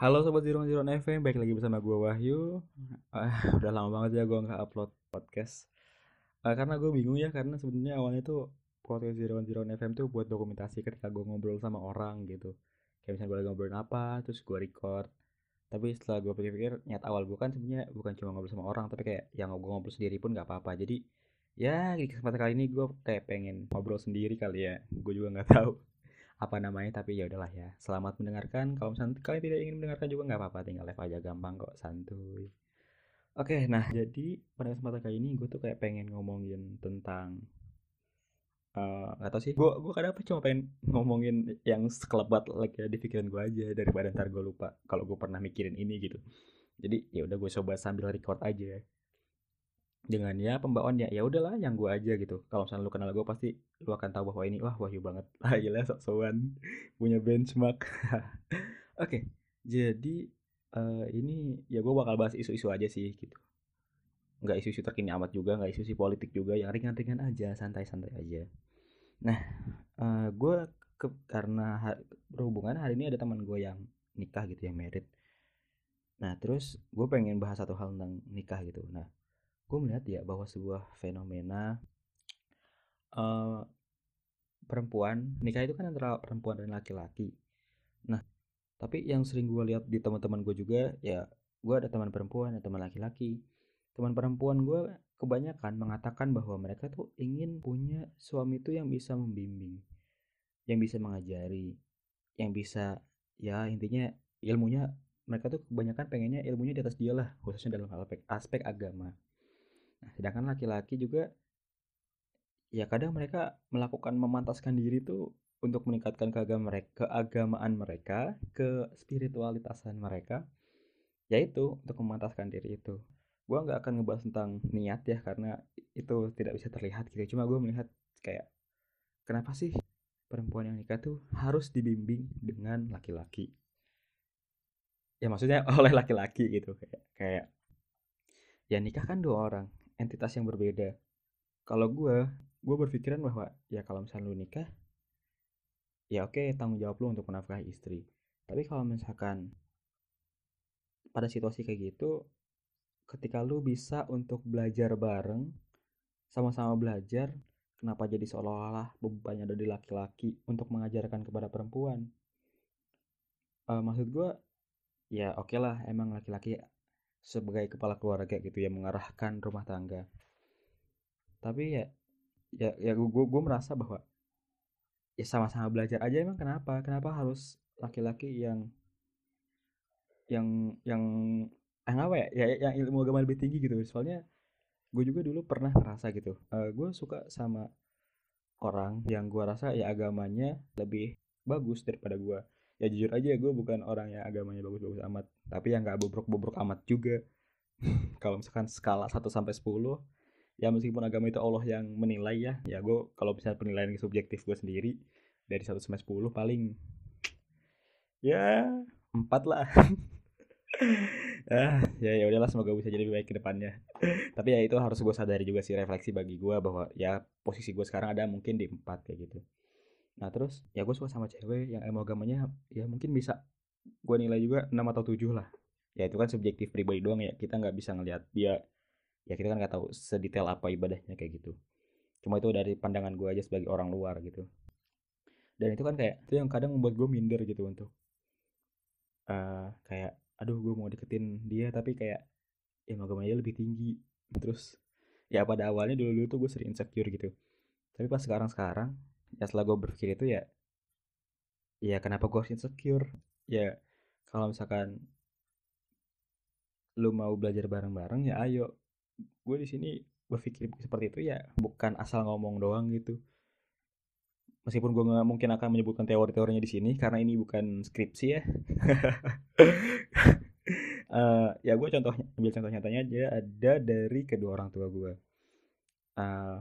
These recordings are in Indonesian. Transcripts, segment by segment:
Halo Sobat Zero Zero FM, baik lagi bersama gue Wahyu. Uh, Udah lama banget ya gue nggak upload podcast. Uh, Karena gue bingung ya, karena sebenarnya awalnya tuh podcast Zero Zero FM tuh buat dokumentasi ketika gue ngobrol sama orang gitu. Kayak misalnya gue lagi ngobrolin apa, terus gue record. Tapi setelah gue pikir-pikir, niat awal gue kan sebenarnya bukan cuma ngobrol sama orang Tapi kayak yang gue ngobrol sendiri pun gak apa-apa. Jadi ya di kesempatan kali ini gue kayak pengen ngobrol sendiri kali ya. Gue juga nggak tahu apa namanya tapi ya udahlah ya. Selamat mendengarkan. Kalau misalnya kalian tidak ingin mendengarkan juga nggak apa-apa tinggal live aja gampang kok santuy. Oke nah jadi pada kesempatan kali ini gue tuh kayak pengen ngomongin tentang uh, gak tau sih gue gue kadang apa cuma pengen ngomongin yang sekelebat lagi di pikiran gue aja daripada ntar gue lupa kalau gue pernah mikirin ini gitu. Jadi ya udah gue coba sambil record aja dengan ya pembawaan ya udahlah yang gue aja gitu. Kalau misalnya lu kenal gue pasti lu akan tahu bahwa ini wah wahyu banget. Ah gila sok sowan punya benchmark. Oke okay, jadi uh, ini ya gue bakal bahas isu-isu aja sih gitu. Nggak isu-isu terkini amat juga nggak isu-isu politik juga yang ringan-ringan aja santai-santai aja. Nah uh, eh, gue ke, karena berhubungan hari ini ada teman gue yang nikah gitu yang merit nah terus gue pengen bahas satu hal tentang nikah gitu. Nah gue melihat ya bahwa sebuah fenomena uh, perempuan nikah itu kan antara perempuan dan laki-laki. Nah tapi yang sering gue lihat di teman-teman gue juga ya gue ada teman perempuan ada teman laki-laki. Teman perempuan gue kebanyakan mengatakan bahwa mereka tuh ingin punya suami itu yang bisa membimbing yang bisa mengajari yang bisa ya intinya ilmunya mereka tuh kebanyakan pengennya ilmunya di atas dia lah khususnya dalam aspek aspek agama Nah, sedangkan laki-laki juga ya kadang mereka melakukan memantaskan diri tuh untuk meningkatkan keagamaan mereka, keagamaan mereka, ke spiritualitasan mereka, yaitu untuk memantaskan diri itu. Gua nggak akan ngebahas tentang niat ya karena itu tidak bisa terlihat gitu. Cuma gue melihat kayak kenapa sih perempuan yang nikah tuh harus dibimbing dengan laki-laki? Ya maksudnya oleh laki-laki gitu kayak kayak ya nikah kan dua orang entitas yang berbeda. Kalau gue gue berpikiran bahwa ya kalau misalnya lu nikah ya oke tanggung jawab lu untuk menafkahi istri. Tapi kalau misalkan pada situasi kayak gitu ketika lu bisa untuk belajar bareng sama-sama belajar kenapa jadi seolah-olah bebannya ada di laki-laki untuk mengajarkan kepada perempuan? Uh, maksud gue ya oke okay lah emang laki-laki sebagai kepala keluarga gitu yang mengarahkan rumah tangga. Tapi ya ya ya gue gue merasa bahwa ya sama-sama belajar aja emang kenapa? Kenapa harus laki-laki yang yang yang yang apa ya? Ya yang ilmu agama lebih tinggi gitu. Soalnya gue juga dulu pernah ngerasa gitu uh, gue suka sama orang yang gue rasa ya agamanya lebih bagus daripada gue ya jujur aja gue bukan orang yang agamanya bagus-bagus amat tapi yang gak bobrok-bobrok amat juga. Kalau misalkan skala 1 sampai 10 ya meskipun agama itu Allah yang menilai ya ya gue kalau misalnya penilaian subjektif gue sendiri dari 1 sampai 10 paling ya empat lah. Ah ya ya udahlah semoga bisa jadi lebih baik ke depannya. Tapi ya itu harus gue sadari juga sih refleksi bagi gue bahwa ya posisi gue sekarang ada mungkin di empat kayak gitu nah terus ya gue suka sama cewek yang ilmu agamanya ya mungkin bisa gue nilai juga 6 atau 7 lah. Ya itu kan subjektif pribadi doang ya kita nggak bisa ngelihat dia ya kita kan nggak tahu sedetail apa ibadahnya kayak gitu. Cuma itu dari pandangan gue aja sebagai orang luar gitu. Dan itu kan kayak itu yang kadang membuat gue minder gitu untuk uh, kayak aduh gue mau deketin dia tapi kayak ilmu agamanya lebih tinggi. Terus ya pada awalnya dulu dulu tuh gue sering insecure gitu. Tapi pas sekarang sekarang ya setelah gue berpikir itu ya ya kenapa gue harus insecure? Ya kalau misalkan lu mau belajar bareng-bareng ya ayo. Gue di sini berpikir seperti itu ya bukan asal ngomong doang gitu. Meskipun gue nggak mungkin akan menyebutkan teori-teorinya di sini karena ini bukan skripsi ya. Uh, ya gue contohnya ambil contoh nyatanya aja ada dari kedua orang tua gue uh,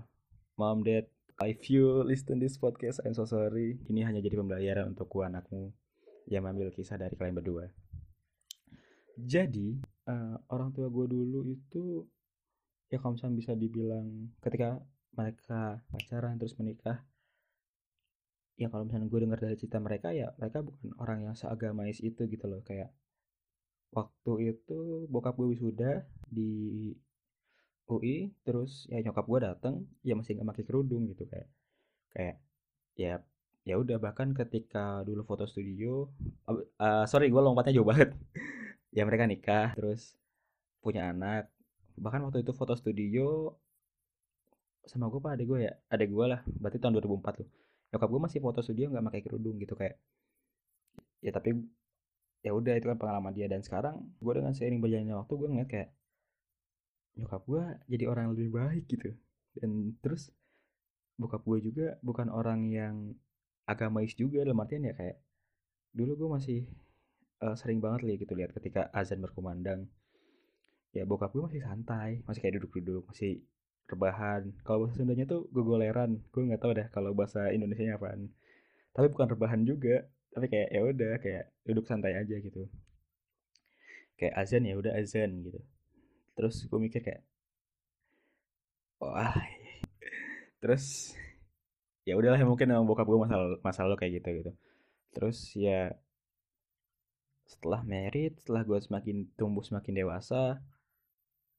mom dad If you listen this podcast, I'm so sorry. Ini hanya jadi pembelajaran untuk ku anakmu yang mengambil kisah dari kalian berdua. Jadi, uh, orang tua gue dulu itu, ya kalau misalnya bisa dibilang ketika mereka pacaran terus menikah, ya kalau misalnya gue dengar dari cerita mereka ya mereka bukan orang yang seagamais itu gitu loh kayak waktu itu bokap gue wisuda di UI terus ya nyokap gue dateng ya masih nggak pakai kerudung gitu kayak kayak ya ya udah bahkan ketika dulu foto studio uh, sorry gue lompatnya jauh banget. Ya mereka nikah terus punya anak. Bahkan waktu itu foto studio sama gue pak ada gue ya? Ada gue lah berarti tahun 2004 tuh. Nyokap gue masih foto studio nggak pakai kerudung gitu kayak ya tapi ya udah itu kan pengalaman dia. Dan sekarang gue dengan seiring berjalannya waktu gue ngeliat kayak nyokap gue jadi orang yang lebih baik gitu. Dan terus bokap gue juga bukan orang yang agamais juga dalam artian ya kayak dulu gue masih uh, sering banget lihat gitu lihat ketika azan berkumandang. Ya bokap gue masih santai masih kayak duduk-duduk masih rebahan. Kalau bahasa Sundanya tuh gogoleran gue nggak tahu deh kalau bahasa Indonesia nya apaan. Tapi bukan rebahan juga tapi kayak ya udah kayak duduk santai aja gitu. Kayak azan ya udah azan gitu terus gue mikir kayak wah. Terus ya udahlah mungkin emang bokap gue masalah masalah lo kayak gitu gitu. Terus ya setelah merit setelah gue semakin tumbuh semakin dewasa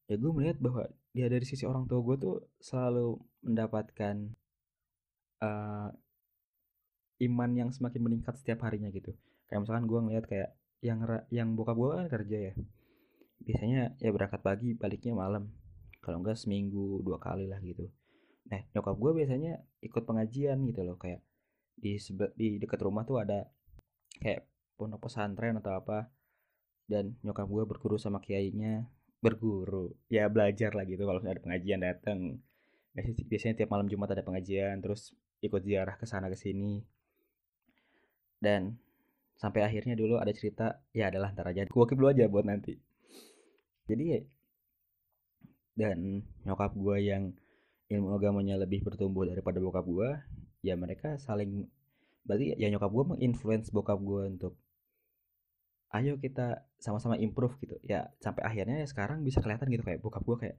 ya gue melihat bahwa dia dari sisi orang tua gue tuh selalu mendapatkan uh, iman yang semakin meningkat setiap harinya gitu. Kayak misalkan gue ngeliat kayak yang yang bokap gue kan kerja ya biasanya ya berangkat pagi baliknya malam. Kalau enggak seminggu dua kali lah gitu. Nah nyokap gue biasanya ikut pengajian gitu loh kayak di di dekat rumah tuh ada kayak pondok pesantren atau apa. Dan nyokap gue berguru sama kiainya berguru. Ya belajar lah gitu kalau ada pengajian datang biasanya tiap malam jumat ada pengajian terus ikut ziarah ke sana ke sini. Dan sampai akhirnya dulu ada cerita ya adalah ntar aja. Gue dulu aja buat nanti jadi dan nyokap gue yang ilmu agamanya lebih bertumbuh daripada bokap gue ya mereka saling berarti ya nyokap gue menginfluence bokap gue untuk ayo kita sama-sama improve gitu. Ya sampai akhirnya ya sekarang bisa kelihatan gitu kayak bokap gue kayak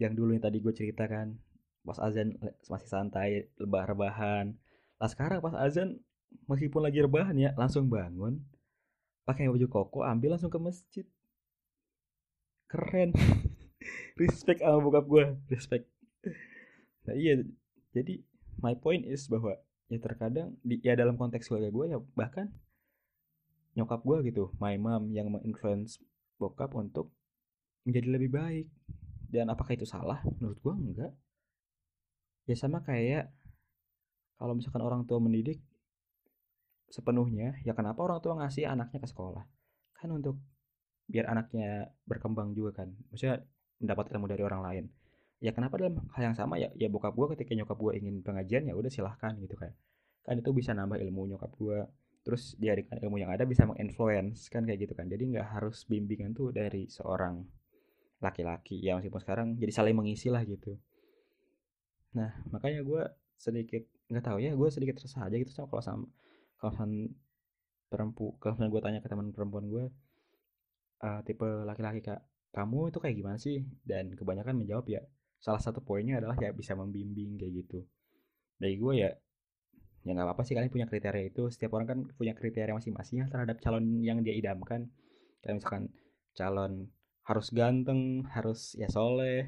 yang dulu yang tadi gue ceritakan pas azan masih santai lebah rebahan lah sekarang pas azan meskipun lagi rebahan ya langsung bangun pakai baju koko ambil langsung ke masjid keren. Respect sama bokap gue respect. Nah iya. Jadi my point is bahwa ya terkadang di ya dalam konteks keluarga gue ya bahkan nyokap gue gitu my mom yang menginfluence bokap untuk menjadi lebih baik. Dan apakah itu salah? Menurut gue enggak. Ya sama kayak kalau misalkan orang tua mendidik sepenuhnya ya kenapa orang tua ngasih anaknya ke sekolah? Kan untuk biar anaknya berkembang juga kan. Maksudnya mendapat ilmu dari orang lain. Ya kenapa dalam hal yang sama ya ya bokap gue ketika nyokap gue ingin pengajian ya udah silahkan gitu kayak kan itu bisa nambah ilmu nyokap gue terus diadikan ilmu yang ada bisa menginfluence kan kayak gitu kan. Jadi nggak harus bimbingan tuh dari seorang laki-laki. Ya meskipun sekarang jadi saling mengisi lah gitu. Nah makanya gue sedikit nggak tahu ya gue sedikit resah aja gitu sama kalau sama kawasan perempu kalau gue tanya ke teman perempuan gue uh, tipe laki-laki kak. Kamu itu kayak gimana sih? Dan kebanyakan menjawab ya salah satu poinnya adalah ya bisa membimbing kayak gitu. Dari gue ya ya nggak apa-apa sih kalian punya kriteria itu. Setiap orang kan punya kriteria masing-masing ya terhadap calon yang dia idamkan. Kayak misalkan calon harus ganteng harus ya soleh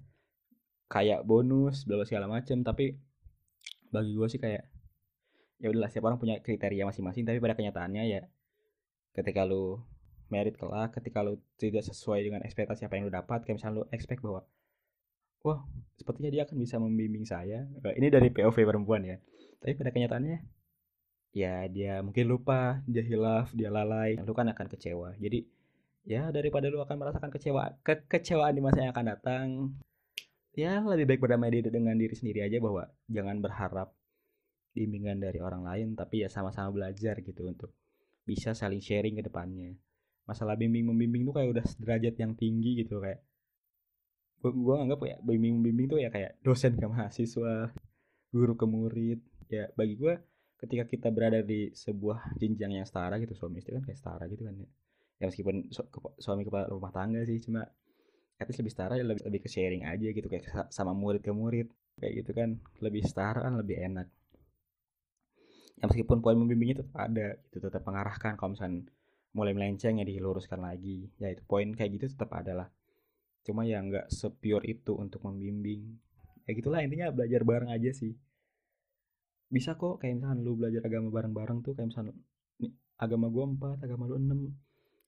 kayak bonus bla segala macem. Tapi bagi gue sih kayak ya udahlah setiap orang punya kriteria masing-masing. Tapi pada kenyataannya ya ketika lu merit kelak ketika lu tidak sesuai dengan ekspektasi apa yang lu dapat kayak misalnya lu expect bahwa wah sepertinya dia akan bisa membimbing saya. Ini dari POV perempuan ya. Tapi pada kenyataannya ya dia mungkin lupa dia hilaf dia lalai. Lu kan akan kecewa. Jadi ya daripada lu akan merasakan kecewa kekecewaan di masa yang akan datang ya lebih baik berdamai diri dengan diri sendiri aja bahwa jangan berharap bimbingan dari orang lain tapi ya sama-sama belajar gitu untuk bisa saling sharing ke depannya masalah bimbing membimbing tuh kayak udah derajat yang tinggi gitu kayak gue anggap ya bimbing membimbing tuh ya kayak dosen ke mahasiswa guru ke murid. Ya bagi gue ketika kita berada di sebuah jenjang yang setara gitu suami istri kan kayak setara gitu kan ya, ya meskipun su suami kepala rumah tangga sih cuma at lebih setara ya lebih, lebih ke sharing aja gitu kayak sama murid ke murid. Kayak gitu kan lebih setara kan lebih enak. Ya meskipun poin membimbingnya tetap ada itu tetap mengarahkan. Kalau misalnya mulai melenceng ya diluruskan lagi. Ya itu poin kayak gitu tetap ada lah. Cuma ya nggak sepure itu untuk membimbing. Ya gitulah intinya belajar bareng aja sih. Bisa kok kayak misalkan lu belajar agama bareng-bareng tuh kayak misalkan agama gue empat agama lu enam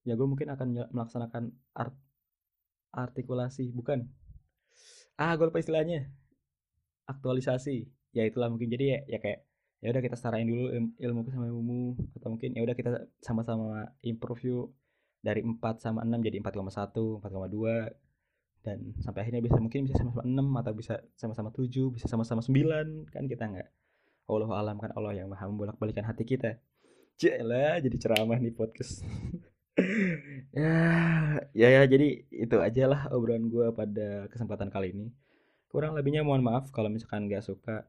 ya gue mungkin akan melaksanakan art artikulasi. Bukan. Ah gue lupa istilahnya. Aktualisasi. Ya itulah mungkin. Jadi ya, ya kayak ya udah kita setarain dulu ilmu sama ilmu atau mungkin ya udah kita sama-sama improve yuk. Dari 4 sama 6 jadi 4,1 4,2 dan sampai akhirnya bisa mungkin bisa sama-sama 6 atau bisa sama-sama 7 bisa sama-sama 9 kan kita nggak Allah alam kan Allah yang maha membolak-balikan hati kita. Jelah jadi ceramah nih podcast. Ya ya ya jadi itu aja lah obrolan gue pada kesempatan kali ini. Kurang lebihnya mohon maaf kalau misalkan nggak suka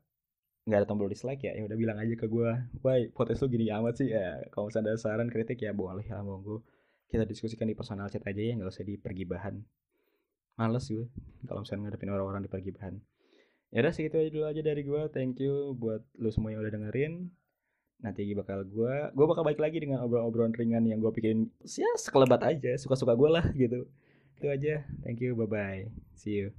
nggak ada tombol dislike ya ya udah bilang aja ke gue wah podcast lu gini amat sih. Ya kalau misalnya ada saran kritik ya boleh ya monggo. Kita diskusikan di personal chat aja ya nggak usah di pergibahan males gue kalau misalnya ngadepin orang-orang di pergibahan ya udah segitu aja dulu aja dari gue thank you buat lu semua yang udah dengerin. Nanti bakal gue gue bakal balik lagi dengan obrolan-obrolan ringan yang gue pikirin ya sekelebat aja suka-suka gue lah gitu. Itu aja. Thank you bye bye see you